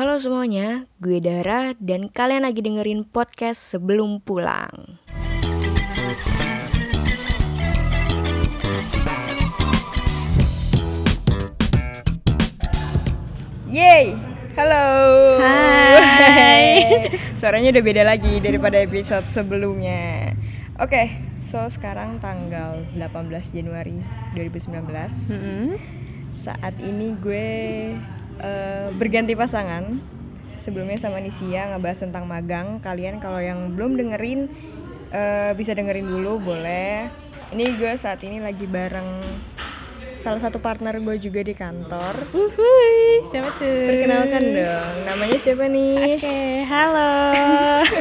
Halo semuanya, gue Dara dan kalian lagi dengerin podcast sebelum pulang. Yeay, halo. Hai. Suaranya udah beda lagi daripada episode sebelumnya. Oke, so sekarang tanggal 18 Januari 2019. Saat ini gue eh, berganti pasangan. Sebelumnya sama Nisia ngebahas tentang magang. Kalian kalau yang belum dengerin eh, bisa dengerin dulu boleh. Ini gue saat ini lagi bareng salah satu partner gue juga di kantor. Uhuy, siapa tuh? Perkenalkan dong, namanya siapa nih? Oke, halo.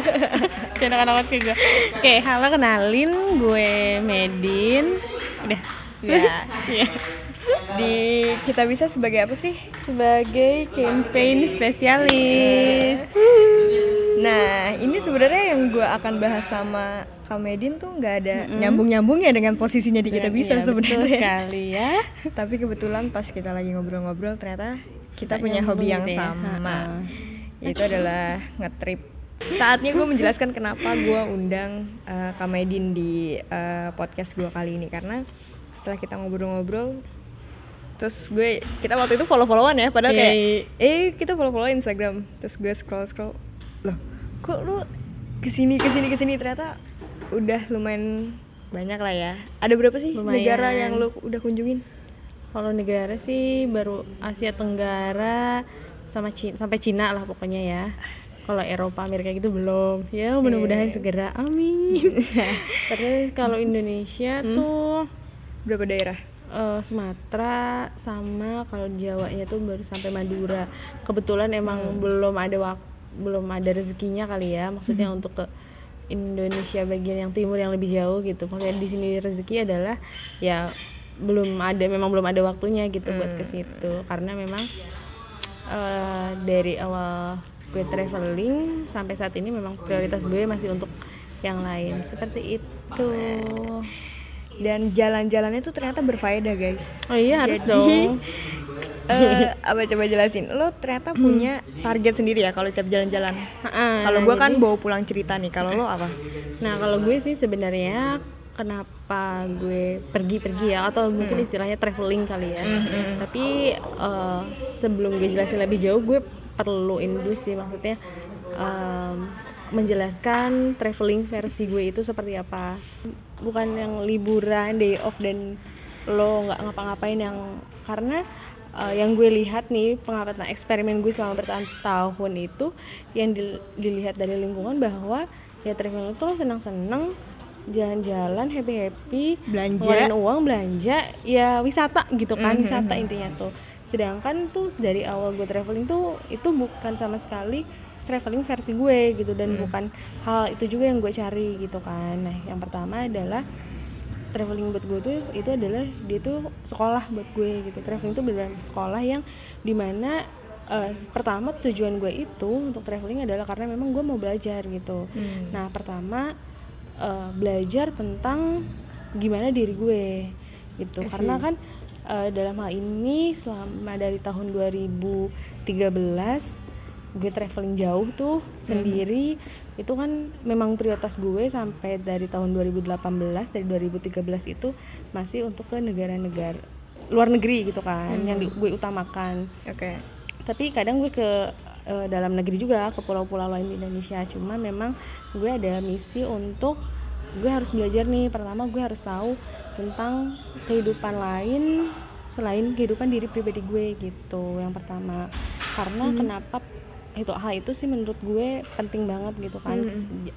Kayak anak-anak ke gue. Oke, halo kenalin gue Medin. Udah. Ya. Iya. Di kita bisa sebagai apa sih? Sebagai campaign spesialis. Nah, ini sebenarnya yang gue akan bahas sama Kamedin tuh nggak ada nyambung-nyambungnya dengan posisinya di kita bisa Iya, betul sebenarnya. sekali ya. Tapi kebetulan pas kita lagi ngobrol-ngobrol ternyata kita Nggak punya hobi yang ya. sama. Itu adalah ngetrip. Saatnya gue menjelaskan kenapa gue undang eh, Kamedin di eh, podcast gue kali ini karena setelah kita ngobrol-ngobrol terus gue kita waktu itu follow-followan ya padahal kayak eh kita follow-followan Instagram terus gue scroll-scroll loh kok lu ke sini ke sini ke sini ternyata udah lumayan banyak lah ya ada berapa sih Lumayan. negara yang lu udah kunjungin Kalau negara sih baru Asia Tenggara sama Cina, sampai Cina lah pokoknya ya. Kalau Eropa, Amerika gitu belum. Ya mudah-mudahan segera. Amin. Terus kalau Indonesia tuh berapa daerah eh, Sumatera sama kalau Jawanya tuh baru sampai Madura. Kebetulan emang belum ada waktu belum ada rezekinya kali ya. Maksudnya untuk ke Indonesia bagian yang timur yang lebih jauh gitu. Maksudnya di sini rezeki adalah ya belum ada memang belum ada waktunya gitu buat ke situ karena memang eh, dari awal gue traveling sampai saat ini memang prioritas gue masih untuk yang lain seperti itu. Dan jalan-jalannya tuh ternyata berfaedah guys. Oh iya harus Jadi, dong. eh, apa coba jelasin. Lo ternyata punya target sendiri ya kalau tiap jalan-jalan? Ha-ha, kalau gue kan bawa pulang cerita nih kalau lo apa? Nah kalau gue sih sebenarnya kenapa gue pergi-pergi ya atau mungkin istilahnya traveling kali ya. Tapi eh, sebelum gue jelasin lebih jauh gue perlu dulu sih maksudnya em, menjelaskan traveling versi gue itu seperti apa. Bukan yang liburan day off dan lo nggak ngapa-ngapain yang karena eh, yang gue lihat nih pengamatan eksperimen gue selama bertahun-tahun itu yang dil- dilihat dari lingkungan bahwa ya traveling itu lo senang-senang jalan-jalan happy-happy Belanja. uang belanja ya wisata gitu kan Mhm. wisata intinya tuh sedangkan tuh dari awal gue traveling tuh itu bukan sama sekali traveling versi gue gitu dan bukan hal itu juga yang gue cari gitu kan. Nah yang pertama adalah traveling buat gue tuh itu adalah dia tuh sekolah buat gue gitu. Traveling tuh benar sekolah yang di mana eh, pertama tujuan gue itu untuk traveling adalah karena memang gue mau belajar gitu. Nah pertama eh, belajar tentang gimana diri gue gitu. Karena kan eh, dalam hal ini selama dari tahun 2013 gue traveling jauh tuh sendiri itu kan memang prioritas gue sampai dari tahun 2018 dari 2013 itu masih untuk ke negara-negara luar negeri gitu kan yang di- gue utamakan. Oke. Tapi kadang gue ke eh, dalam negeri juga ke pulau-pulau lain di Indonesia cuma memang gue ada misi untuk gue harus belajar nih. Pertama gue harus tahu tentang kehidupan lain selain kehidupan diri pribadi gue gitu yang pertama. Karena kenapa itu hal itu sih menurut gue penting banget gitu kan.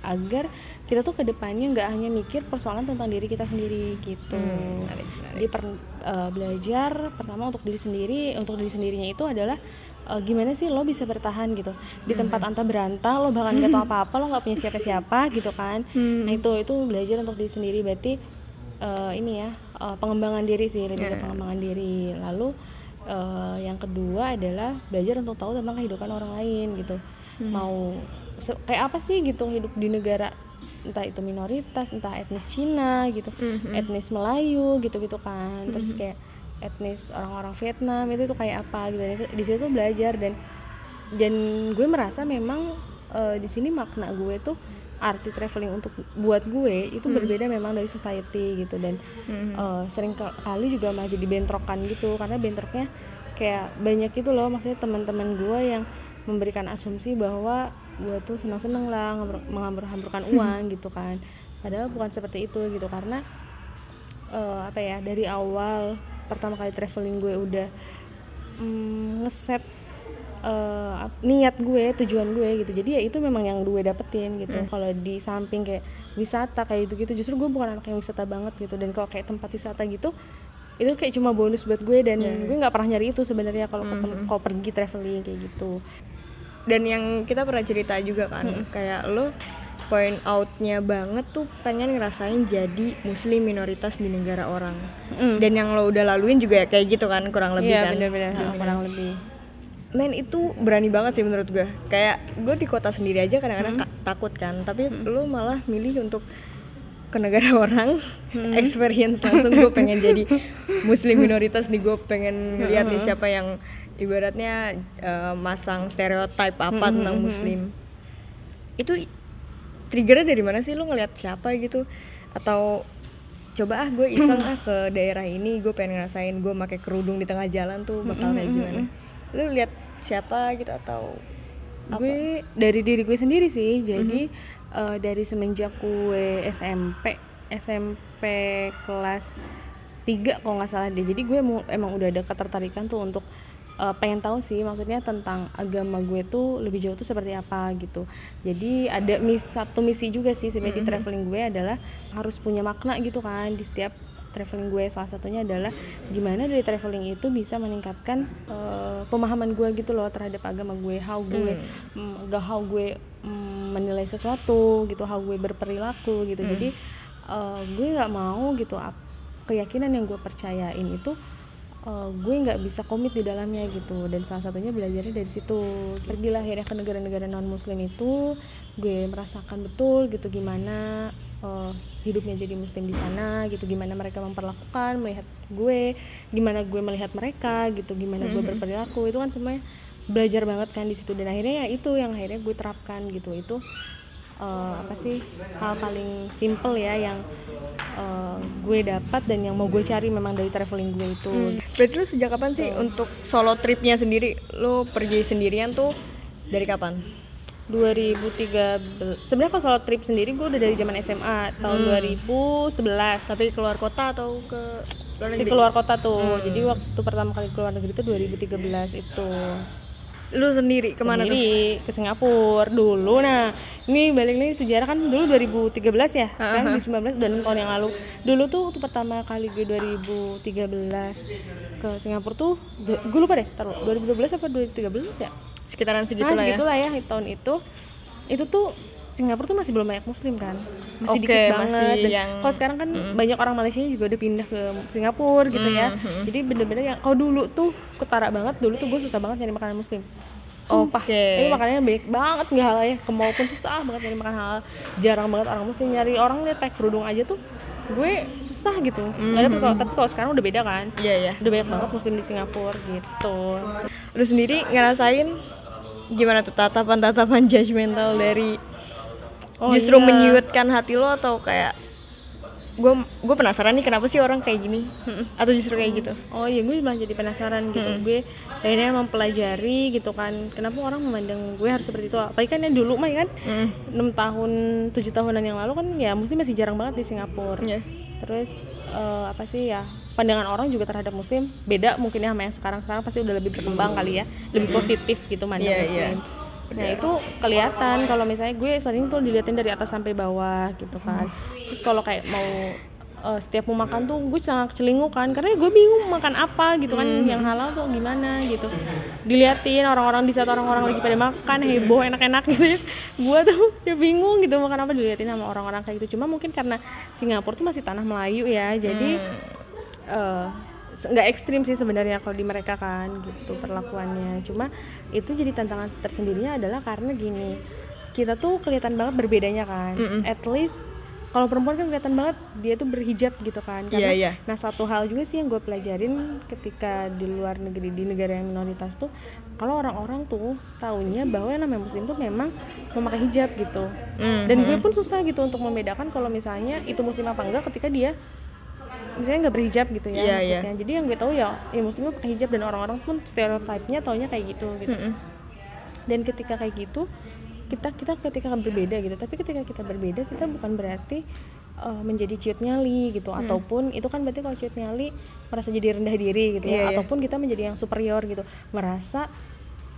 Agar kita tuh ke depannya nggak hanya mikir persoalan tentang diri kita sendiri gitu. Menarik, menarik. jadi per- eh, belajar pertama untuk diri sendiri untuk diri sendirinya itu adalah eh, gimana sih lo bisa bertahan gitu. Di tempat anta berantah lo bahkan nggak tahu apa-apa lo nggak punya siapa-siapa gitu kan. Nah itu itu belajar untuk diri sendiri. Berarti eh, ini ya eh, pengembangan diri sih lebih ke pengembangan diri. Lalu eh, yang kedua adalah belajar untuk tahu tentang kehidupan orang lain gitu. Mau se- kayak apa sih gitu hidup di negara entah itu minoritas entah etnis Cina gitu. Etnis Melayu gitu gitu kan. Terus kayak etnis orang-orang Vietnam itu tuh kayak apa gitu. Dan itu di situ belajar. Dan dan gue merasa memang uh, di sini makna gue tuh arti traveling untuk buat gue itu hmm. berbeda memang dari society gitu. Dan hmm. uh, sering kali juga malah jadi bentrokan gitu. Karena bentroknya kayak banyak itu loh. Maksudnya teman-teman gue yang memberikan asumsi bahwa gue tuh senang-senang lah menghambur-hamburkan uang gitu kan. Padahal bukan seperti itu gitu. Karena uh, apa ya dari awal pertama kali traveling gue udah mm, ngeset uh, niat gue tujuan gue gitu jadi ya itu memang yang gue dapetin gitu mm. kalau di samping kayak wisata kayak gitu gitu justru gue bukan anak yang wisata banget gitu dan kalau kayak tempat wisata gitu itu kayak cuma bonus buat gue dan yeah. gue nggak pernah nyari itu sebenarnya kalau mm -hmm. kalau pergi traveling kayak gitu dan yang kita pernah cerita juga kan mm -hmm. kayak lo point outnya banget tuh pengen ngerasain jadi muslim minoritas di negara orang mm. dan yang lo udah laluin juga kayak gitu kan kurang lebih yeah, kan bener-bener kurang lebih men itu berani banget sih menurut gue kayak gue di kota sendiri aja kadang-kadang hmm. takut kan tapi hmm. lu malah milih untuk ke negara orang hmm. experience langsung gue pengen jadi muslim minoritas nih gue pengen lihat nih hmm. siapa yang ibaratnya uh, masang stereotip apa hmm. tentang hmm, muslim itu triggernya dari mana sih lu ngeliat siapa gitu atau coba ah gue iseng ah ke daerah ini gue pengen ngerasain gue pakai kerudung di tengah jalan tuh bakal kayak gimana lu lihat siapa gitu atau gue dari diri gue sendiri sih jadi mm-hmm. uh, dari semenjak gue SMP SMP kelas 3 kalau nggak salah deh jadi gue emang udah ada ketertarikan tuh untuk uh, pengen tahu sih maksudnya tentang agama gue tuh lebih jauh tuh seperti apa gitu jadi ada mis satu misi juga sih sebenarnya mm-hmm. di traveling gue adalah harus punya makna gitu kan di setiap traveling gue salah satunya adalah gimana dari traveling itu bisa meningkatkan uh, pemahaman gue gitu loh terhadap agama gue how gue mm. gak how gue mm, menilai sesuatu gitu how gue berperilaku gitu mm. jadi uh, gue nggak mau gitu keyakinan yang gue percayain itu uh, gue nggak bisa komit di dalamnya gitu dan salah satunya belajarnya dari situ pergilah akhirnya ke negara-negara non muslim itu gue merasakan betul gitu gimana uh, hidupnya jadi muslim di sana gitu gimana mereka memperlakukan melihat gue gimana gue melihat mereka gitu gimana gue mm-hmm. berperilaku itu kan semuanya belajar banget kan di situ dan akhirnya ya itu yang akhirnya gue terapkan gitu itu uh, apa sih hal paling simple ya yang uh, gue dapat dan yang mau gue cari memang dari traveling gue itu. Hmm. Berarti lu sejak kapan sih uh. untuk solo tripnya sendiri? Lu pergi sendirian tuh dari kapan? 2013 sebenarnya kalau solo trip sendiri gue udah dari zaman SMA tahun hmm. 2011 tapi keluar kota atau ke luar negeri? si keluar kota tuh hmm. jadi waktu pertama kali keluar negeri itu 2013 itu lu sendiri ke mana sendiri, tuh? ke Singapura dulu nah ini balik nih sejarah kan dulu 2013 ya sekarang uh -huh. 2019 udah 6 tahun yang lalu dulu tuh waktu pertama kali gue 2013 ke Singapura tuh gue lupa deh taruh 2012 apa 2013 ya sekitaran segitu nah, lah ya ya tahun itu itu tuh Singapura tuh masih belum banyak muslim kan masih okay, dikit banget dan yang... kalau sekarang kan mm. banyak orang Malaysia juga udah pindah ke Singapura gitu mm, ya mm. jadi bener-bener yang kalau dulu tuh ketara banget dulu tuh gue susah banget nyari makanan muslim Sumpah, okay. ini makanannya banyak banget nggak halal ya, kemau pun susah banget nyari makan halal. Jarang banget orang muslim nyari orang lihat pakai kerudung aja tuh gue susah gitu mm -hmm. tapi tapi kalau sekarang udah beda kan iya yeah, iya yeah. udah banyak banget muslim di Singapura gitu lu sendiri ngerasain gimana tuh tatapan-tatapan judgmental dari oh, justru iya. menyuitkan hati lo atau kayak gue gue penasaran nih kenapa sih orang kayak gini atau justru kayak gitu oh iya gue malah jadi penasaran gitu hmm. gue akhirnya mempelajari gitu kan kenapa orang memandang gue harus seperti itu apalagi kan ya dulu mah kan enam hmm. tahun tujuh tahunan yang lalu kan ya mesti masih jarang banget di Singapura yeah. terus uh, apa sih ya pandangan orang juga terhadap muslim beda mungkin ya sama yang sekarang. Sekarang pasti udah lebih berkembang kali ya lebih positif gitu mandang yeah, muslim. yeah. Nah itu kelihatan kalau misalnya gue sering tuh diliatin dari atas sampai bawah gitu kan. Terus kalau kayak mau uh, setiap mau makan tuh gue sangat celingu kan karena gue bingung makan apa gitu kan hmm. yang halal tuh gimana gitu. Diliatin orang-orang di saat orang-orang lagi pada makan heboh enak-enak gitu ya. Gue tuh ya bingung gitu makan apa diliatin sama orang-orang kayak gitu. Cuma mungkin karena Singapura tuh masih tanah Melayu ya jadi hmm uh, nggak ekstrim sih sebenarnya kalau di mereka kan gitu perlakuannya. Cuma itu jadi tantangan tersendirinya adalah karena gini kita tuh kelihatan banget berbedanya kan. Mm -mm. at least kalau perempuan kan kelihatan banget dia tuh berhijab gitu kan. Karena Iya, iya. nah satu hal juga sih yang gue pelajarin ketika di luar negeri di negara yang minoritas tuh kalau orang-orang tuh taunya bahwa yang namanya muslim tuh memang memakai hijab gitu. Hmm, dan gue pun susah gitu untuk membedakan kalau misalnya itu muslim apa enggak ketika dia misalnya nggak berhijab gitu ya Iya, iya. maksudnya jadi yang gue tahu ya ya muslim pakai hijab dan orang-orang pun stereotipnya taunya kayak gitu gitu Mm-mm. dan ketika kayak gitu kita kita ketika berbeda gitu tapi ketika kita berbeda kita bukan berarti uh, menjadi ciut nyali gitu Hmm. ataupun itu kan berarti kalau ciut nyali merasa jadi rendah diri gitu Iya, ya iya. ataupun kita menjadi yang superior gitu merasa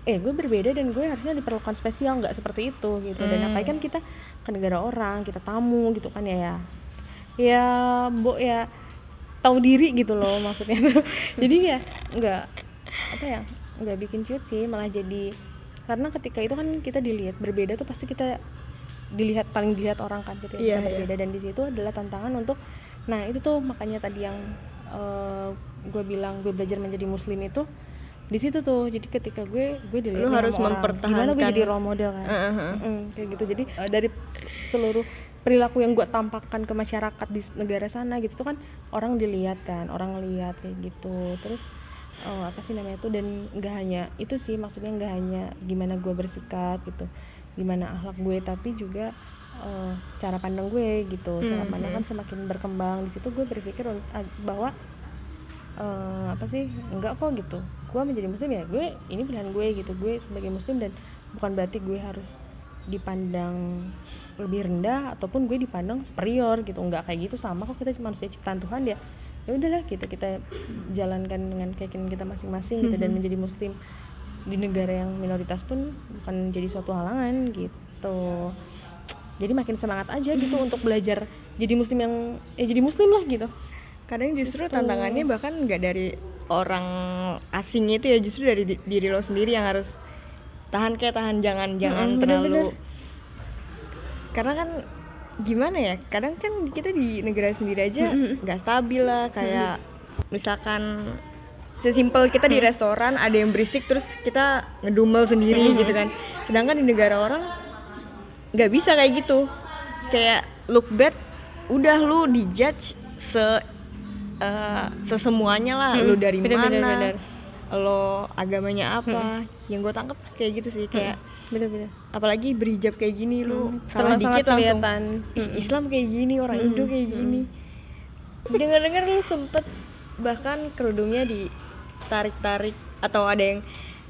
eh gue berbeda dan gue harusnya diperlukan spesial nggak seperti itu gitu dan Hmm. apalagi kan kita ke negara orang kita tamu gitu kan ya ya ya mbok ya tahu diri gitu loh maksudnya tuh jadi ya nggak apa ya nggak bikin ciut sih malah jadi karena ketika itu kan kita dilihat berbeda tuh pasti kita dilihat paling dilihat orang kan gitu ya Iya, kita iya. berbeda dan di situ adalah tantangan untuk nah itu tuh makanya tadi yang gue bilang gue belajar menjadi muslim itu di situ tuh jadi ketika gue gue dilihat Lu harus orang. gimana gue mempertahankan- jadi role model kan Heeh. Mm, kayak gitu jadi eh, dari seluruh perilaku yang gue tampakkan ke masyarakat di negara sana gitu tuh kan orang dilihat kan orang lihat kayak gitu. Terus eh, apa sih namanya itu? Dan nggak hanya itu sih maksudnya nggak hanya gimana gue bersikap gitu gimana akhlak gue tapi juga eh, cara pandang gue gitu. Cara pandang kan semakin berkembang. Di situ gue berpikir ah, bahwa eh, apa sih enggak kok gitu. Gue menjadi muslim ya gue ini pilihan gue gitu. Gue sebagai muslim dan bukan berarti gue harus dipandang lebih rendah ataupun gue dipandang superior gitu. Enggak kayak gitu sama kok kita manusia ciptaan Tuhan ya. Ya udahlah gitu kita jalankan dengan keyakinan kita masing-masing gitu dan menjadi muslim di negara yang minoritas pun bukan jadi suatu halangan gitu. Jadi makin semangat aja gitu untuk belajar jadi muslim yang ya jadi muslim lah gitu. Kadang justru tantangannya bahkan nggak dari orang asing itu ya justru dari di- diri lo sendiri yang harus tahan kayak tahan jangan jangan Mm-mm, terlalu bener-bener. karena kan gimana ya kadang kan kita di negara sendiri aja nggak stabil lah kayak misalkan sesimpel kita di restoran ada yang berisik terus kita ngedumel sendiri gitu kan. Sedangkan di negara orang nggak bisa kayak gitu. Kayak look bad udah lu dijudge se eh, sesemuanya lah lu dari bener, bener, mana. bener. Lo agamanya apa yang gue tangkap kayak gitu sih kayak bener-bener apalagi berhijab kayak gini lu salah Sangat-sangat dikit langsung kelihatan. "Ih, Islam kayak gini orang Indo kayak gini. Dengar-dengar lu sempet bahkan kerudungnya ditarik-tarik atau ada yang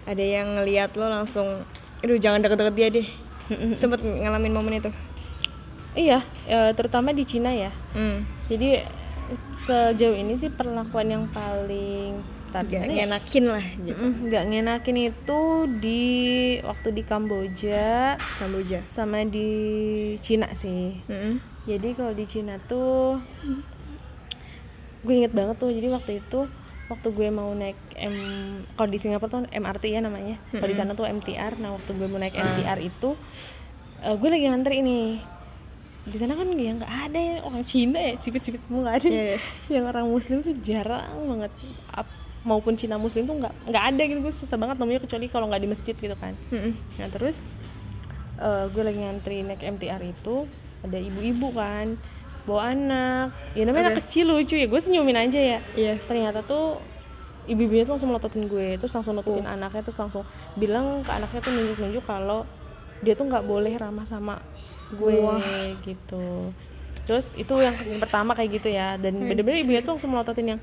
ada yang ngelihat lo langsung aduh jangan deket-deket dia deh. Sempet ngalamin momen itu? Iya, eh, terutama di Cina ya. hmm. Jadi sejauh ini sih perlakuan yang paling tadi gak ngenakin lah gitu nggak ngenakin itu di waktu di Kamboja Kamboja sama di Cina sih. Mm-mm. Jadi kalau di Cina tuh gue inget banget tuh. Jadi waktu itu waktu gue mau naik M kalau di Singapura tuh MRT ya namanya. Kalau di sana tuh MTR. Nah, waktu gue mau naik MTR itu eh, gue lagi ngantri nih. Di sana kan ya nggak ada ya orang Cina ya, cipit-cipit semua nggak ada. Iya, iya. Yang orang Muslim tuh jarang banget. Maupun Cina Muslim tuh nggak nggak ada gitu. Gue susah banget nemunya kecuali kalau nggak di masjid gitu kan. Mm-mm. Nah terus eh, gue lagi ngantri naik MTR itu ada ibu-ibu kan bawa anak. Ya namanya anak kecil lucu ya gue senyumin aja ya. Iya. ternyata tuh ibu-ibunya tuh langsung melototin gue terus langsung nutupin anaknya terus langsung bilang ke anaknya tuh nunjuk-nunjuk kalau dia tuh nggak boleh ramah sama gue gitu. Terus itu yang, yang pertama kayak gitu ya. Dan bener-bener ibunya tuh langsung melototin yang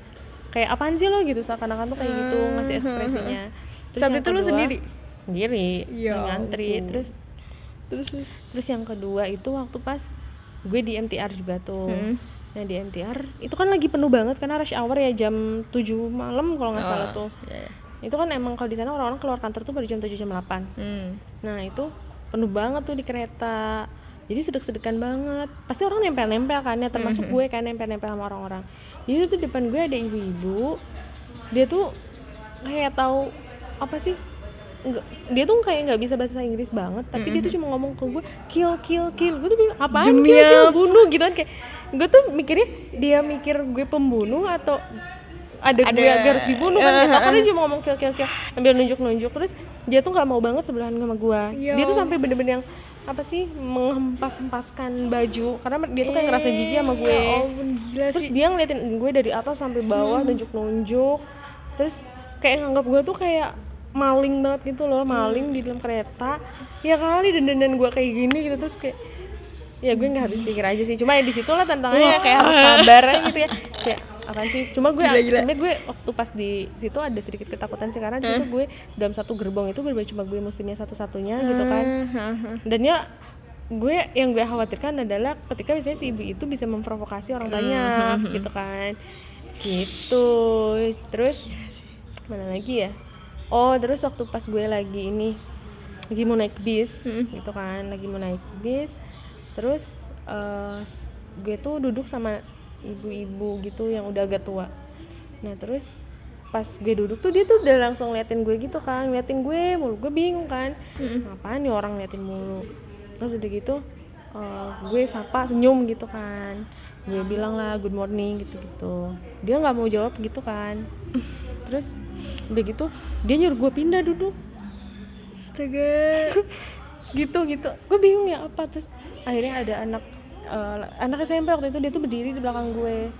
kayak apaan sih lo? Gitu seakan-akan tuh kayak gitu ngasih ekspresinya. Saat yang itu kedua- sendiri? sendiri Ya ngantri. terus terus terus. terus yang kedua itu waktu pas gue di MTR juga tuh. Hmm. nah di MTR itu kan lagi penuh banget karena rush hour ya jam 7 malam kalau nggak salah tuh. Iya, iya. itu kan emang kalau di sana orang-orang keluar kantor tuh baru jam 7 jam 8 Hmm. nah itu penuh banget tuh di kereta. Jadi sedek-sedekan banget. Pasti orang nempel-nempel kan ya termasuk gue kan nempel-nempel sama orang-orang jadi tuh depan gue ada ibu-ibu. Dia tuh kayak tahu apa sih? Nggak dia tuh kayak nggak bisa bahasa Inggris banget tapi dia tuh cuma ngomong ke gue kill kill kill. Gue tuh bilang apaan kill kill? apa?" bunuh gitu kan kayak gue tuh mikirnya dia mikir gue pembunuh atau ada, Ada- gue harus dibunuh kan gitu. Aku dia cuma ngomong kill kill kill ambil nunjuk nunjuk terus dia tuh nggak mau banget sebelahan sama gue. Yo. dia tuh sampai bener-bener yang apa sih menghempas hempaskan baju. Karena dia tuh kayak ngerasa jijik sama gue Ya ampun, gila terus sih. dia ngeliatin gue dari atas sampai bawah nunjuk nunjuk terus kayak nganggap gue tuh kayak maling banget gitu loh maling di dalam kereta. Ya kali dan dan gue kayak gini gitu terus kayak ya gue nggak habis pikir aja sih. Cuma ya di situ lah tantangannya kayak harus sabar gitu ya. Kayak apaan sih? Cuma gue sebenarnya gue waktu pas di situ ada sedikit ketakutan sih karena di situ gue dalam satu gerbong itu berbeda cuma gue muslimnya satu-satunya gitu kan. dan ya gue yang gue khawatirkan adalah ketika misalnya si ibu itu bisa memprovokasi orang banyak gitu kan. Gitu. Terus mana lagi ya? Oh terus waktu pas gue lagi ini lagi mau naik bis gitu kan lagi mau naik bis terus eh, s- gue tuh duduk sama ibu-ibu gitu yang udah agak tua. Nah terus pas gue duduk tuh dia tuh udah langsung liatin gue gitu kan liatin gue mulu. Gue bingung kan apaan nih orang liatin mulu? Terus udah gitu eh, gue sapa senyum gitu kan. Gue bilang lah good morning gitu gitu dia nggak mau jawab gitu kan. Terus udah gitu dia nyuruh gue pindah duduk. Astaga. gitu gitu gue bingung ya apa? Terus akhirnya ada anak eh, anak SMP waktu itu dia tuh berdiri di belakang gue.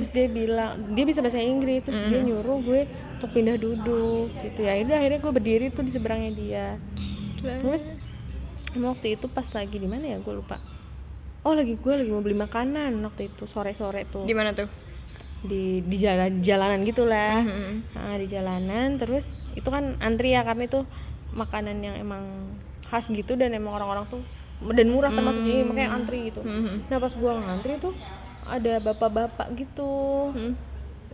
Terus dia bilang dia bisa bahasa Inggris terus dia nyuruh gue untuk pindah duduk gitu ya. Udah, akhirnya gue berdiri tuh di seberangnya dia. Terus waktu itu pas lagi di mana ya? Gue lupa. Oh lagi gue lagi mau beli makanan waktu itu sore sore tuh. Di mana tuh? di di jalan jalanan gitulah nah, di jalanan. Terus itu kan antri ya karena itu makanan yang emang khas gitu dan emang orang-orang tuh dan murah termasuk jadi makanya antri gitu. Nah pas gua ngantri tuh ada bapak-bapak gitu.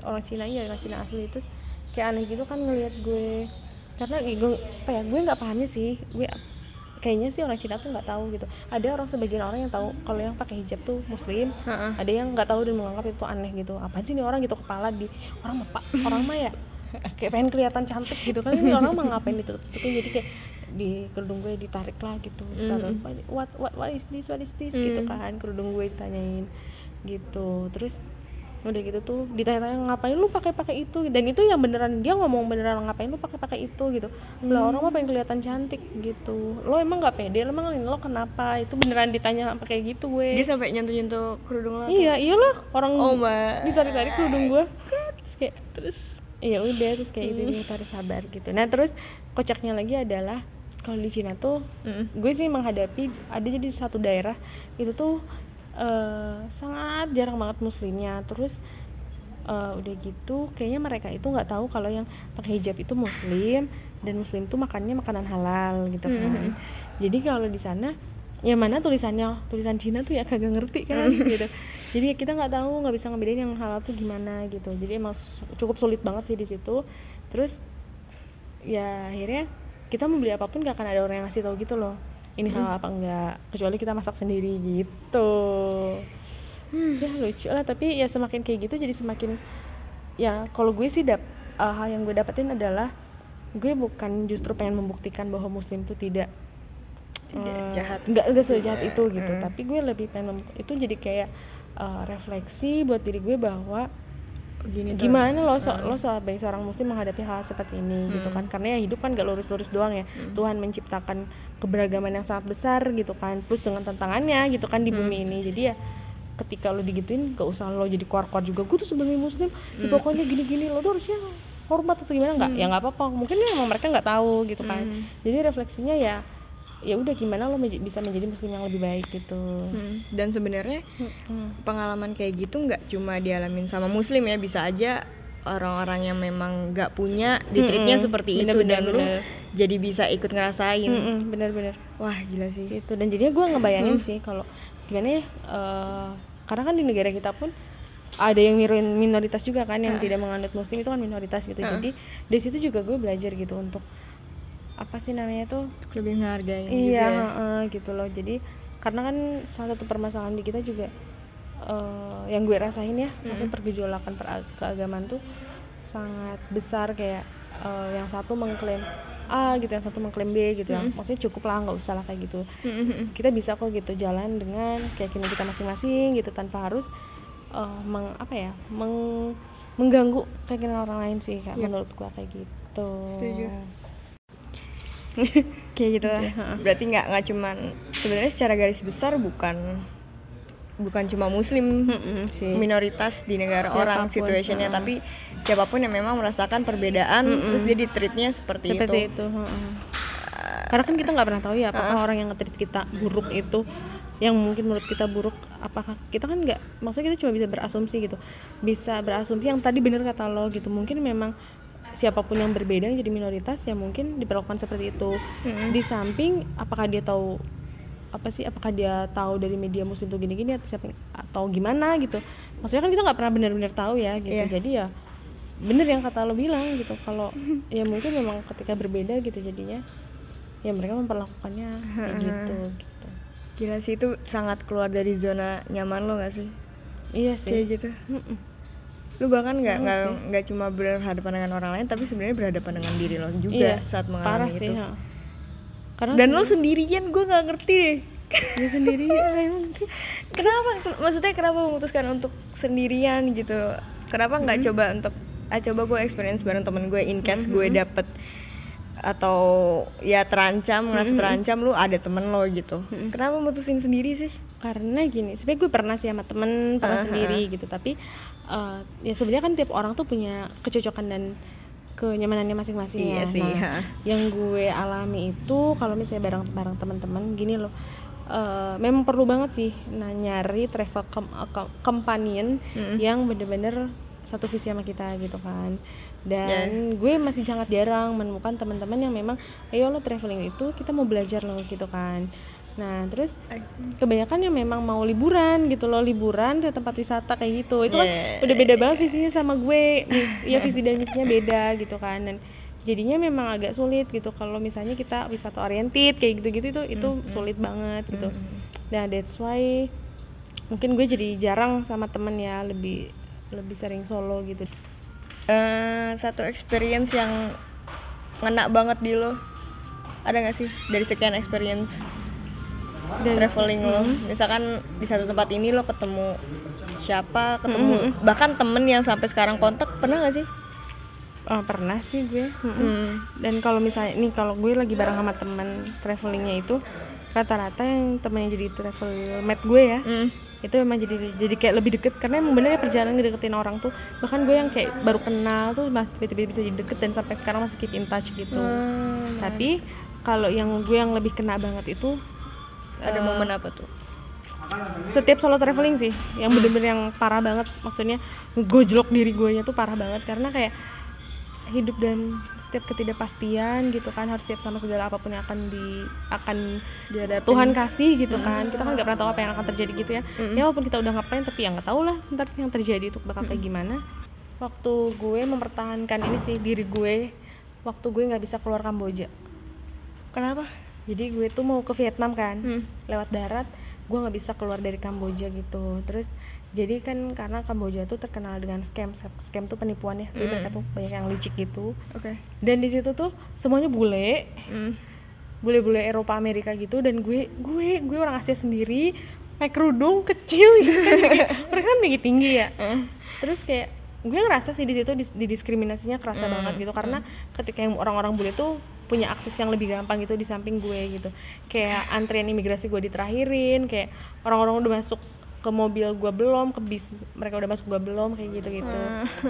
Orang Cina ya orang Cina asli. Terus kayak aneh gitu kan ngelihat gue. Karena gue apa ya gue nggak pahamnya sih. Gue kayaknya sih orang Cina tuh nggak tahu gitu. Ada orang sebagian orang yang tahu kalau yang pakai hijab tuh muslim. Heeh. ada yang nggak tahu dan menganggap itu aneh gitu. Apaan sih nih orang gitu kepala di orang mah pak orang mah ya kayak pengen kelihatan cantik gitu kan. Ini orang mah ngapain ditutup tutupin jadi kayak di kerudung gue ditarik lah gitu ditaruh, what what what is this what is this? Gitu kan kerudung gue ditanyain gitu. Terus udah gitu tuh ditanya-tanya ngapain lu pakai pakai itu? Dan itu yang beneran dia ngomong beneran ngapain lu pakai pakai itu? Gitu. Lah orang mah pengen kelihatan cantik gitu. Lo emang nggak pede? Lo emang lo kenapa? Itu beneran ditanya pakai gitu gue. Dia sampai nyentuh-nyentuh kerudung lo. iya iyalah orang Oh, Mbak. ditarik-tarik kerudung gue. Terus kayak terus iya udah terus kayak gitu dia harus sabar gitu. Nah terus kocaknya lagi adalah kalau di Cina tuh gue sih menghadapi ada jadi satu daerah itu tuh eh, sangat jarang banget muslimnya. Terus eh, udah gitu kayaknya mereka itu nggak tahu kalau yang pakai hijab itu muslim dan muslim tuh makannya makanan halal gitu kan. Jadi kalau di sana ya mana tulisannya tulisan Cina tuh ya kagak ngerti kan gitu. Jadi kita nggak tahu nggak bisa ngebedain yang halal tuh gimana gitu. Jadi emang cukup sulit banget sih di situ. Terus ya akhirnya kita mau beli apa pun gak akan ada orang yang ngasih tahu gitu loh. Ini halal apa enggak kecuali kita masak sendiri gitu. Ya lucu lah. Tapi ya semakin kayak gitu jadi semakin ya kalau gue sih dap uh, hal yang gue dapetin adalah gue bukan justru pengen membuktikan bahwa muslim itu tidak Tidak eh, jahat. nggak nggak sejahat itu gitu. Tapi gue lebih pengen itu jadi kayak uh, refleksi buat diri gue bahwa Gini tuh. gimana lo so, lo sebagai seorang muslim menghadapi hal seperti ini gitu kan? Karena ya hidup kan gak lurus-lurus doang ya. Tuhan menciptakan keberagaman yang sangat besar gitu kan? Plus dengan tantangannya gitu kan di bumi ini. Jadi ya ketika lo digituin gak usah lo jadi kuar-kuar juga. Gue tuh sebagai muslim ya pokoknya gini-gini lo tuh harusnya hormat atau gimana? Nggak. Ya nggak apa-apa. Mungkin emang mereka nggak tahu gitu kan? Jadi refleksinya ya ya udah gimana lo menj- bisa menjadi muslim yang lebih baik gitu. Hmm, Dan sebenarnya Hmm. pengalaman kayak gitu nggak cuma dialamin sama muslim ya, bisa aja orang-orang yang memang nggak punya ditreatnya seperti Bener, itu bener, dan lu bener. jadi bisa ikut ngerasain. Bener-bener Wah gila sih. gitu. Dan jadinya gue ngebayangin sih kalau gimana ya eh, karena kan di negara kita pun ada yang minoritas juga kan yang tidak menganut muslim itu kan minoritas gitu. Jadi dari situ juga gue belajar gitu untuk apa sih namanya tuh? Lebih ngehargain iya juga. heeh, gitu loh. Jadi karena kan salah satu permasalahan di kita juga eh, yang gue rasain ya maksudnya pergejolakan per- keagamaan tuh sangat besar kayak eh, yang satu mengklaim A gitu yang satu mengklaim B gitu yang maksudnya cukup lah nggak usah lah kayak gitu. Kita bisa kok gitu jalan dengan keyakinan kita masing-masing gitu tanpa harus eh, meng apa ya meng mengganggu keinginan orang lain sih kayak Yep. menurut gua kayak gitu. Setuju. kayak gitu lah. Berarti nggak nggak cuman sebenarnya secara garis besar bukan bukan cuma muslim Mm-mm, sih. minoritas di negara Siapa pun, orang situationnya heeh. tapi siapa pun yang memang merasakan perbedaan terus dia di treatnya seperti, seperti itu. itu karena kan kita nggak pernah tahu ya apakah orang yang nge-treat kita buruk itu yang mungkin menurut kita buruk apakah kita kan nggak maksudnya kita cuma bisa berasumsi gitu. Bisa berasumsi yang tadi bener kata lo gitu. Mungkin memang siapa pun yang berbeda yang jadi minoritas ya mungkin diperlakukan seperti itu. Di samping apakah dia tahu apa sih apakah dia tahu dari media muslim tuh gini-gini atau siapa atau gimana gitu. Maksudnya kan kita nggak pernah benar-benar tahu ya gitu. Iya. jadi ya bener yang kata lo bilang gitu. Kalau ya mungkin memang ketika berbeda gitu jadinya ya mereka memperlakukannya kayak gitu gitu. Gila sih itu sangat keluar dari zona nyaman lo gak sih? Iya kayak sih gitu. Mm-mm. Lu bahkan nggak nggak sih. nggak cuma berhadapan dengan orang lain tapi sebenarnya berhadapan dengan diri lo juga iya saat parah mengalami sih itu ha. karena dan lo sendirian gue nggak ngerti deh dia sendiri kenapa maksudnya kenapa memutuskan untuk sendirian gitu kenapa nggak Mm-hmm. coba untuk ah coba gue experience bareng temen gue in case gue Mm-hmm. dapet atau ya terancam ngerasa Mm-hmm. terancam lu ada temen lo gitu kenapa mutusin sendiri sih karena gini sebenarnya gue pernah sih sama temen pernah Uh-huh. sendiri gitu tapi eh, ya sebenarnya kan tiap orang tuh punya kecocokan dan kenyamanannya masing-masing Iya ya. sih, Nah, ha. yang gue alami itu kalau misalnya bareng bareng teman-teman gini loh eh, memang perlu banget sih nah nyari travel com- eh, com- companion yang bener-bener satu visi sama kita gitu kan dan gue masih sangat jarang menemukan teman-teman yang memang ayo lo traveling itu kita mau belajar loh gitu kan nah terus kebanyakan yang memang mau liburan gitu loh liburan ke tempat wisata kayak gitu. Itu kan Yeah. udah beda banget visinya sama gue. Ya visi dan misinya beda gitu kan. Dan jadinya memang agak sulit gitu kalau misalnya kita wisata oriented kayak gitu-gitu itu itu sulit banget gitu. Nah that's why mungkin gue jadi jarang sama temen ya lebih lebih sering solo gitu. Eh, satu experience yang ngena banget di lo. Ada gak sih dari sekian experience Dari traveling lo misalkan di satu tempat ini lo ketemu siapa ketemu bahkan temen yang sampai sekarang kontak pernah gak sih Oh, pernah sih gue. Mm-mm. Hmm. Dan kalau misalnya nih kalau gue lagi bareng sama teman travelingnya itu rata-rata yang temen yang jadi travel mate gue ya. Hmm. Itu memang jadi jadi kayak lebih deket karena emang bener ya perjalanan ngedeketin orang tuh bahkan gue yang kayak baru kenal tuh masih tiba-tiba bisa jadi deket dan sampai sekarang masih keep in touch gitu. Hmm. Tapi kalau yang gue yang lebih kena banget itu ada momen apa tuh? Setiap solo traveling sih yang bener-bener yang parah banget. Maksudnya gojlok diri gue tuh parah banget. Karena kayak hidup dan setiap ketidakpastian gitu kan harus siap sama segala apa pun yang akan di akan Dihadapin. Tuhan kasih gitu kan. Kita kan nggak pernah tahu apa yang akan terjadi gitu ya. Ya walaupun kita udah ngapain tapi ya nggak tahu lah ntar yang terjadi itu bakal kayak gimana. Waktu gue mempertahankan ini sih diri gue waktu gue nggak bisa keluar Kamboja. Kenapa jadi gue tuh mau ke Vietnam kan Hmm. lewat darat gue nggak bisa keluar dari Kamboja gitu. Terus jadi kan karena Kamboja tuh terkenal dengan scam scam tuh penipuan ya. Jadi mereka tuh banyak yang licik gitu. Oke. Dan di situ tuh semuanya bule. Hmm. bule-bule Eropa Amerika gitu. Dan gue gue gue orang Asia sendiri pakai kerudung kecil gitu kan. Kayak- mereka kan tinggi tinggi ya. Terus kayak gue ngerasa sih di situ dis- didiskriminasinya kerasa banget gitu. Karena ketika yang orang-orang bule tuh punya akses yang lebih gampang gitu di samping gue gitu. Kayak antrian imigrasi gue diterakhirin kayak orang-orang udah masuk ke mobil gue belum ke bis mereka udah masuk gue belum kayak gitu gitu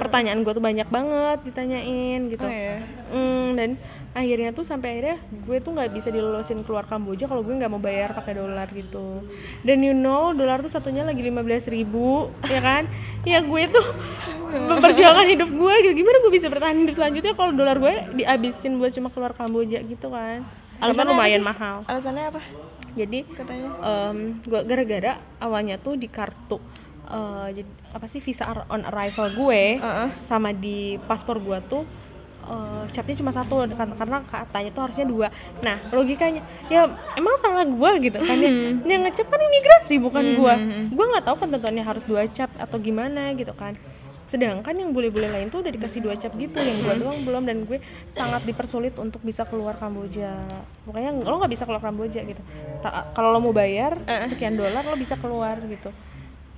pertanyaan gue tuh banyak banget ditanyain gitu. Oh, iya. Mm, dan akhirnya tuh sampai akhirnya gue tuh nggak bisa dilolosin keluar Kamboja kalau gue nggak mau bayar pakai dolar gitu. Dan you know dolar tuh satunya lagi 15.000 ribu ya kan? Ya gue tuh memperjuangkan hidup gue gitu. Gimana gue bisa bertahan hidup selanjutnya kalau dolar gue dihabisin buat cuma keluar Kamboja gitu kan? Alasan lumayan mahal. Alasannya apa? Jadi katanya. em, gua gara-gara awalnya tuh di kartu eh, jadi apa sih visa on arrival gue Heeh. sama di paspor gua tuh eh, capnya cuma satu kan- karena katanya tuh harusnya dua. Nah logikanya ya emang salah gua gitu kan. Ya yang ngecap kan imigrasi bukan gua. gua nggak tahu ketentuannya harus dua cap atau gimana gitu kan. Sedangkan yang bule-bule lain tuh udah dikasih dua cap gitu yang gua doang belum dan gue sangat dipersulit untuk bisa keluar Kamboja. Pokoknya lo nggak bisa keluar Kamboja gitu. Kalau lo mau bayar sekian dolar lo bisa keluar gitu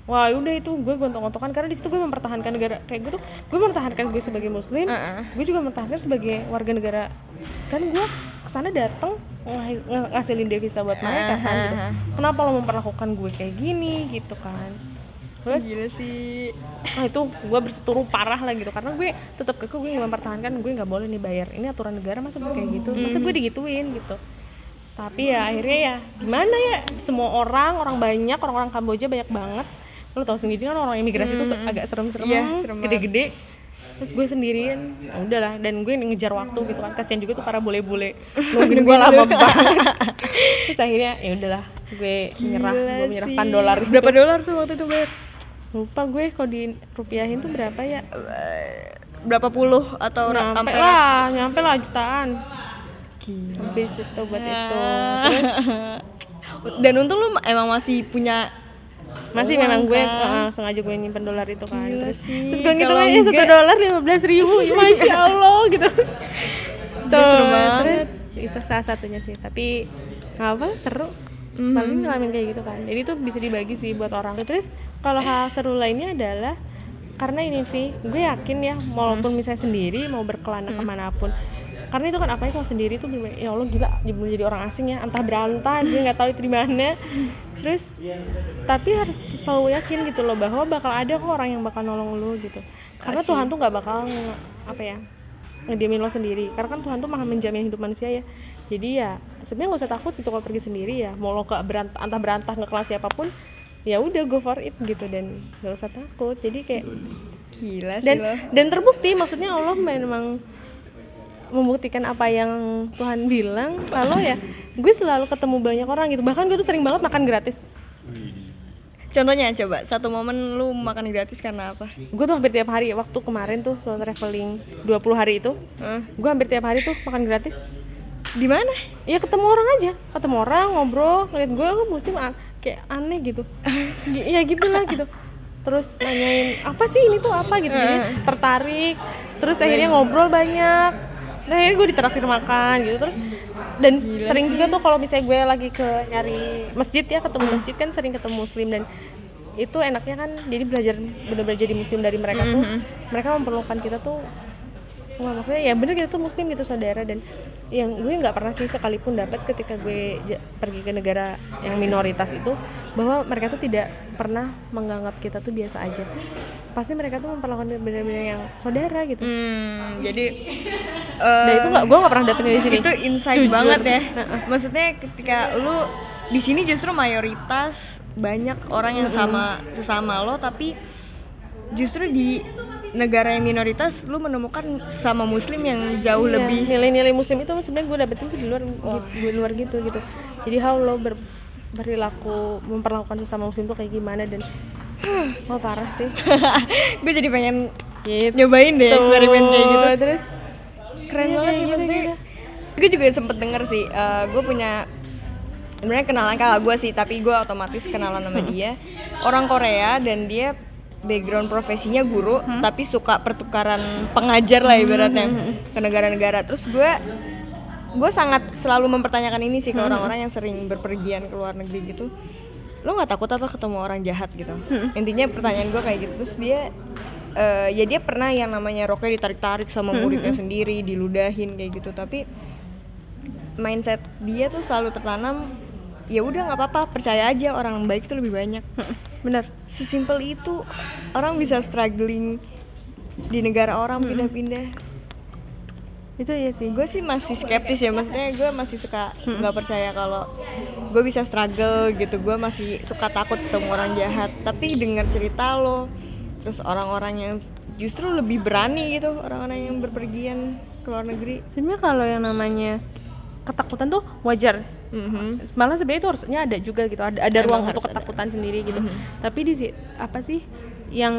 wah udah itu gue gontok-gontokan karena di situ gue mempertahankan negara kayak gue tuh gue mempertahankan gue sebagai muslim Uh-uh. gue juga mempertahankan sebagai warga negara. Kan gue ke sana datang ng- ng- ngasilin devisa buat mereka kan gitu. Kenapa lo memperlakukan gue kayak gini gitu kan? Terus gila sih. Nah itu gue berseteru parah lah gitu. Karena gue tetap keke gue mempertahankan gue nggak boleh nih bayar. Ini aturan negara masa gue kayak gitu? Masa gue digituin gitu. Tapi ya akhirnya ya gimana ya? Semua orang orang banyak orang-orang Kamboja banyak banget lo tau sendiri kan orang imigrasi itu se- agak serem-serem Iya, serem banget. gede-gede. Terus gue sendirian. Ya udahlah dan gue ngejar waktu gitu kan. Kasihan juga tuh para bule-bule nungguin gue lama banget. Terus akhirnya ya udahlah gue menyerah gue menyerahkan dolar berapa dolar tuh waktu itu bayar lupa gue kalau di rupiahin tuh berapa ya? Berapa puluh atau nyampe sampai lah nyampe lah jutaan. Habis itu buat itu. Terus dan untung lu emang masih punya masih uang memang gue kan? uh, sengaja gue nyimpen dolar itu kan Gila terus, sih, terus gue ngitung kalau aja satu dolar lima belas ribu. Masya allah gitu. Tuh terus itu salah satunya sih tapi nggak apa seru. Mhm. paling ngalamin kayak gitu kan. Jadi itu bisa dibagi sih buat orang. Terus kalau hal seru lainnya adalah karena ini sih gue yakin ya walaupun misalnya sendiri mau berkelana ke mana pun karena itu kan apalagi kalau sendiri tuh ya Allah gila belum jadi orang asing ya entah berantah gue nggak tahu itu di mana terus tapi harus selalu yakin gitu loh bahwa bakal ada kok orang yang bakal nolong lu gitu. Karena Tuhan tuh nggak bakal apa ya ngediamin lo sendiri. Karena kan Tuhan tuh maha menjamin hidup manusia ya. Jadi ya sebenarnya nggak usah takut gitu kalau pergi sendiri ya. Mau lo ke berantah antah berantah nge kelas siapa pun ya udah go for it gitu. Dan nggak usah takut. Jadi kayak gila sih dan lo. dan terbukti maksudnya Allah memang membuktikan apa yang Tuhan bilang kalau ya gue selalu ketemu banyak orang gitu. Bahkan gue tuh sering banget makan gratis. Contohnya coba satu momen lu makan gratis karena apa? Gue tuh hampir tiap hari waktu kemarin tuh solo traveling 20 hari itu Hah? gue hampir tiap hari tuh makan gratis. Di mana? Ya ketemu orang aja. Ketemu orang ngobrol ngeliat gue lu an- kayak aneh gitu. Gi- ya gitulah gitu. Terus nanyain apa sih ini tuh apa? gitu. Jadi tertarik. Terus akhirnya ngobrol banyak nah akhirnya gue ditraktir makan gitu. Terus dan sering juga tuh kalau misalnya gue lagi ke nyari masjid ya ketemu masjid kan sering ketemu muslim. Dan itu enaknya kan jadi belajar benar-benar jadi muslim dari mereka tuh. Mereka memperlukan kita tuh Wah, maksudnya ya bener kita tuh muslim gitu saudara. Dan yang gue nggak pernah sih sekalipun dapat ketika gue pergi ke negara yang minoritas itu bahwa mereka tuh tidak pernah menganggap kita tuh biasa aja pasti mereka tuh memperlakukan benar-benar yang saudara gitu. Hmm, jadi dan itu nggak gue nggak pernah dapetin di sini. Itu insight Jujur. banget ya. Maksudnya ketika lu di sini justru mayoritas banyak orang yang sama sesama lo tapi justru di negara yang minoritas lu menemukan sama muslim yang jauh Iya, lebih nilai-nilai muslim itu sebenarnya gue dapetin tuh di luar gitu, di luar gitu gitu. Jadi how lo ber, berlaku memperlakukan sesama muslim tuh kayak gimana dan wah parah sih. Gue jadi pengen gitu. nyobain deh eksperimen kayak gitu. Terus keren Iya, banget sih gitu, maksudnya. gitu. gue juga sempet denger sih gue punya sebenarnya kenalan kakak gue sih tapi gue otomatis kenalan sama dia. Orang Korea dan dia background profesinya guru tapi suka pertukaran pengajar lah ibaratnya ke negara-negara. Terus gue gue sangat selalu mempertanyakan ini sih ke orang-orang yang sering berpergian ke luar negeri gitu lo nggak takut apa ketemu orang jahat gitu? Intinya pertanyaan gue kayak gitu. Terus dia eh, ya dia pernah yang namanya roknya ditarik-tarik sama muridnya sendiri diludahin kayak gitu. Tapi mindset dia tuh selalu tertanam ya udah nggak apa-apa percaya aja orang baik itu lebih banyak. Benar. Sesimpel itu orang bisa struggling di negara orang pindah-pindah itu ya sih. Gue sih masih skeptis ya maksudnya gue masih suka nggak percaya kalau gue bisa struggle gitu. Gue masih suka takut ketemu orang jahat. Tapi dengar cerita lo terus orang-orang yang justru lebih berani gitu orang-orang yang berpergian ke luar negeri. Sebenarnya kalau yang namanya ketakutan tuh wajar. Mhm. malah sebenarnya itu harusnya ada juga gitu. Ada ada ruang untuk ada. ketakutan sendiri gitu. Tapi di apa sih yang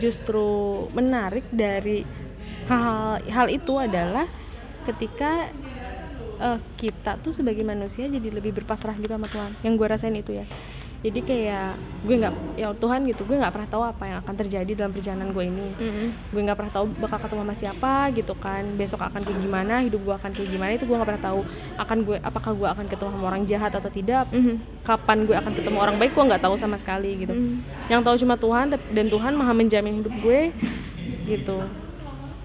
justru menarik dari hal hal itu adalah ketika eh, kita tuh sebagai manusia jadi lebih berpasrah gitu sama Tuhan. Yang gue rasain itu ya. Jadi kayak gue nggak ya Tuhan gitu gue nggak pernah tahu apa yang akan terjadi dalam perjalanan gue ini. Mm-hmm. gue nggak pernah tahu bakal ketemu sama siapa gitu kan besok akan kayak gimana hidup gue akan kayak gimana itu gue nggak pernah tahu akan gue apakah gue akan ketemu sama orang jahat atau tidak Mm-hmm. kapan gue akan ketemu orang baik gue nggak tahu sama sekali gitu. Yang tahu cuma Tuhan dan Tuhan maha menjamin hidup gue gitu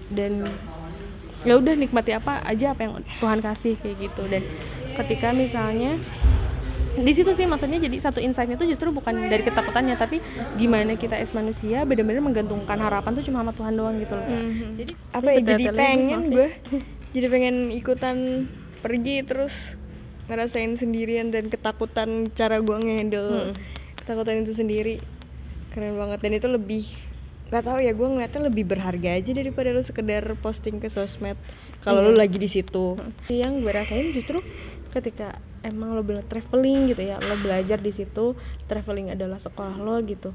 dan ya udah nikmati apa aja apa yang Tuhan kasih kayak gitu. Dan ketika misalnya di situ sih maksudnya jadi satu insightnya tuh justru bukan dari ketakutannya tapi gimana kita as manusia benar-benar menggantungkan harapan tuh cuma sama Tuhan doang gitu loh. Jadi apa ya jadi pengen ya. gue jadi pengen ikutan pergi terus ngerasain sendirian dan ketakutan cara gue ngehandle ketakutan itu sendiri. Keren banget. Dan itu lebih nggak tahu ya gue ngeliatnya lebih berharga aja daripada lu sekedar posting ke sosmed kalau lu lagi di situ. Yang gue rasain justru ketika emang lo bener traveling gitu ya lo belajar di situ traveling adalah sekolah lo gitu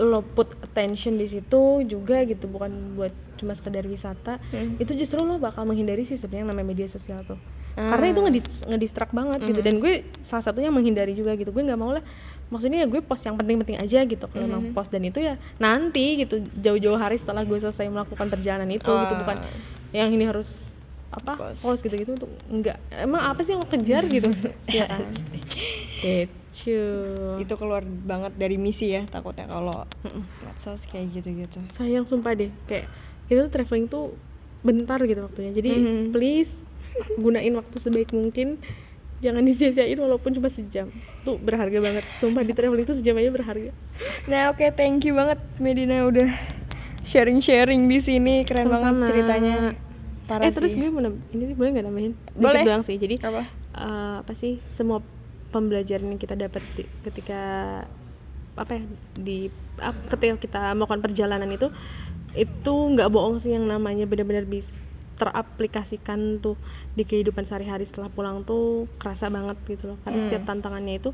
lo put attention di situ juga gitu bukan buat cuma sekedar wisata itu justru lo bakal menghindari sih sebenarnya namanya media sosial tuh. Karena itu ngedis- ngedistract banget gitu. Dan gue salah satunya menghindari juga gitu. Gue nggak mau lah maksudnya ya gue post yang penting-penting aja gitu kalau emang post dan itu ya nanti gitu jauh-jauh hari setelah gue selesai melakukan perjalanan itu gitu bukan yang ini harus apa post. gitu-gitu untuk enggak emang apa sih yang lo kejar gitu? Ya kan? Gitu. Itu keluar banget dari misi ya takutnya kalau medsos kayak gitu-gitu. Sayang sumpah deh kayak kita tuh traveling tuh bentar gitu waktunya. Jadi please gunain waktu sebaik mungkin jangan disia-siain walaupun cuma sejam tuh berharga banget sumpah di traveling tuh sejam aja berharga Nah oke thank you banget Medina udah sharing-sharing di sini keren Sama-sama. banget ceritanya. Parah eh terus sih. gue mau ini sih boleh nggak nambahin Boleh. Dikit doang sih jadi Apa? eh, apa sih semua pembelajaran yang kita dapat di- ketika apa ya di ap- ketika kita melakukan perjalanan itu itu nggak bohong sih yang namanya benar-benar bisa teraplikasikan tuh di kehidupan sehari-hari setelah pulang tuh kerasa banget gitu loh. Karena setiap tantangannya itu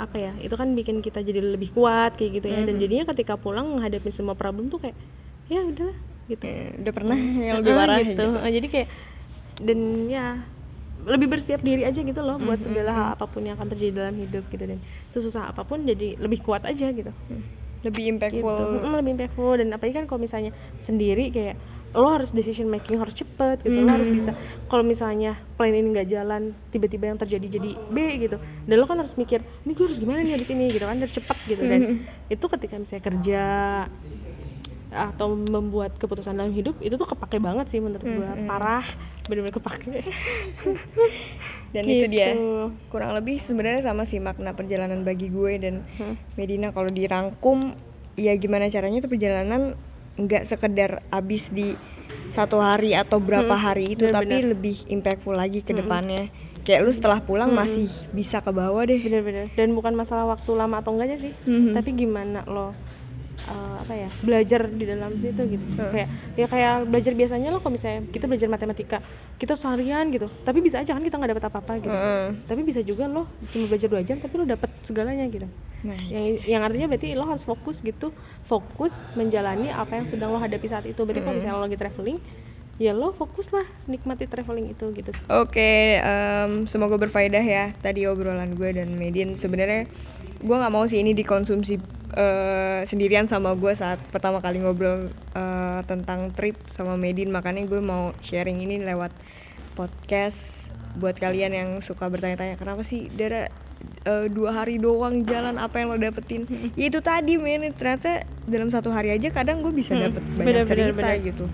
apa ya itu kan bikin kita jadi lebih kuat kayak gitu ya. Dan jadinya ketika pulang menghadapi semua problem tuh kayak ya udahlah gitu. Eh, udah pernah yang lebih Ah, parah gitu. Ah, jadi kayak dan ya lebih bersiap diri aja gitu loh buat segala hal apa pun yang akan terjadi dalam hidup gitu. Dan sesusah apa pun jadi lebih kuat aja gitu. Lebih impactful. Gitu. Lebih impactful. Dan apalagi kan kalau misalnya sendiri kayak lo harus decision making harus cepet gitu lo harus bisa kalau misalnya plan ini nggak jalan tiba-tiba yang terjadi jadi B gitu dan lo kan harus mikir ini gue harus gimana nih di sini gitu kan harus cepet gitu dan itu ketika misalnya kerja atau membuat keputusan dalam hidup itu tuh kepake banget sih menurut gue parah bener-bener kepake. Dan itu dia. Gitu. kurang lebih sebenarnya sama sih makna perjalanan bagi gue dan Medina. Kalau dirangkum ya gimana caranya tuh perjalanan nggak sekedar abis di satu hari atau berapa hari itu tapi lebih impactful lagi ke depannya. Kayak lu setelah pulang masih bisa ke bawah deh. bener-bener dan bukan masalah waktu lama atau enggaknya sih tapi gimana lo uh, apa ya belajar di dalam situ gitu. Kayak ya kayak belajar biasanya lo kalau misalnya kita belajar matematika kita seharian gitu tapi bisa aja kan kita nggak dapat apa-apa gitu. Tapi bisa juga lo cuma belajar dua jam tapi lo dapat segalanya gitu. Nah, yang yang artinya berarti lo harus fokus gitu fokus menjalani apa yang sedang lo hadapi saat itu. Berarti kalau misalnya lo lagi traveling ya lo fokus lah nikmati traveling itu gitu. Oke, em, semoga berfaedah ya tadi obrolan gue dan Medin. Sebenarnya gue nggak mau sih ini dikonsumsi eh, sendirian sama gue saat pertama kali ngobrol eh, tentang trip sama Medin. Makanya gue mau sharing ini lewat podcast buat kalian yang suka bertanya-tanya kenapa sih Dara eh, dua hari doang jalan apa yang lo dapetin? Ya itu tadi men, ternyata dalam satu hari aja kadang gue bisa dapet banyak bener, bener, cerita bener. gitu.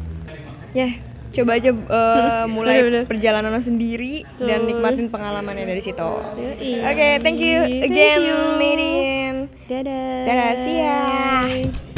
Ya, coba aja eh, mulai Bener, bener. perjalanan lo sendiri dan nikmatin pengalamannya dari situ. Oke, Yoi. thank you Thank again. Medin. dadah Dadah, see ya.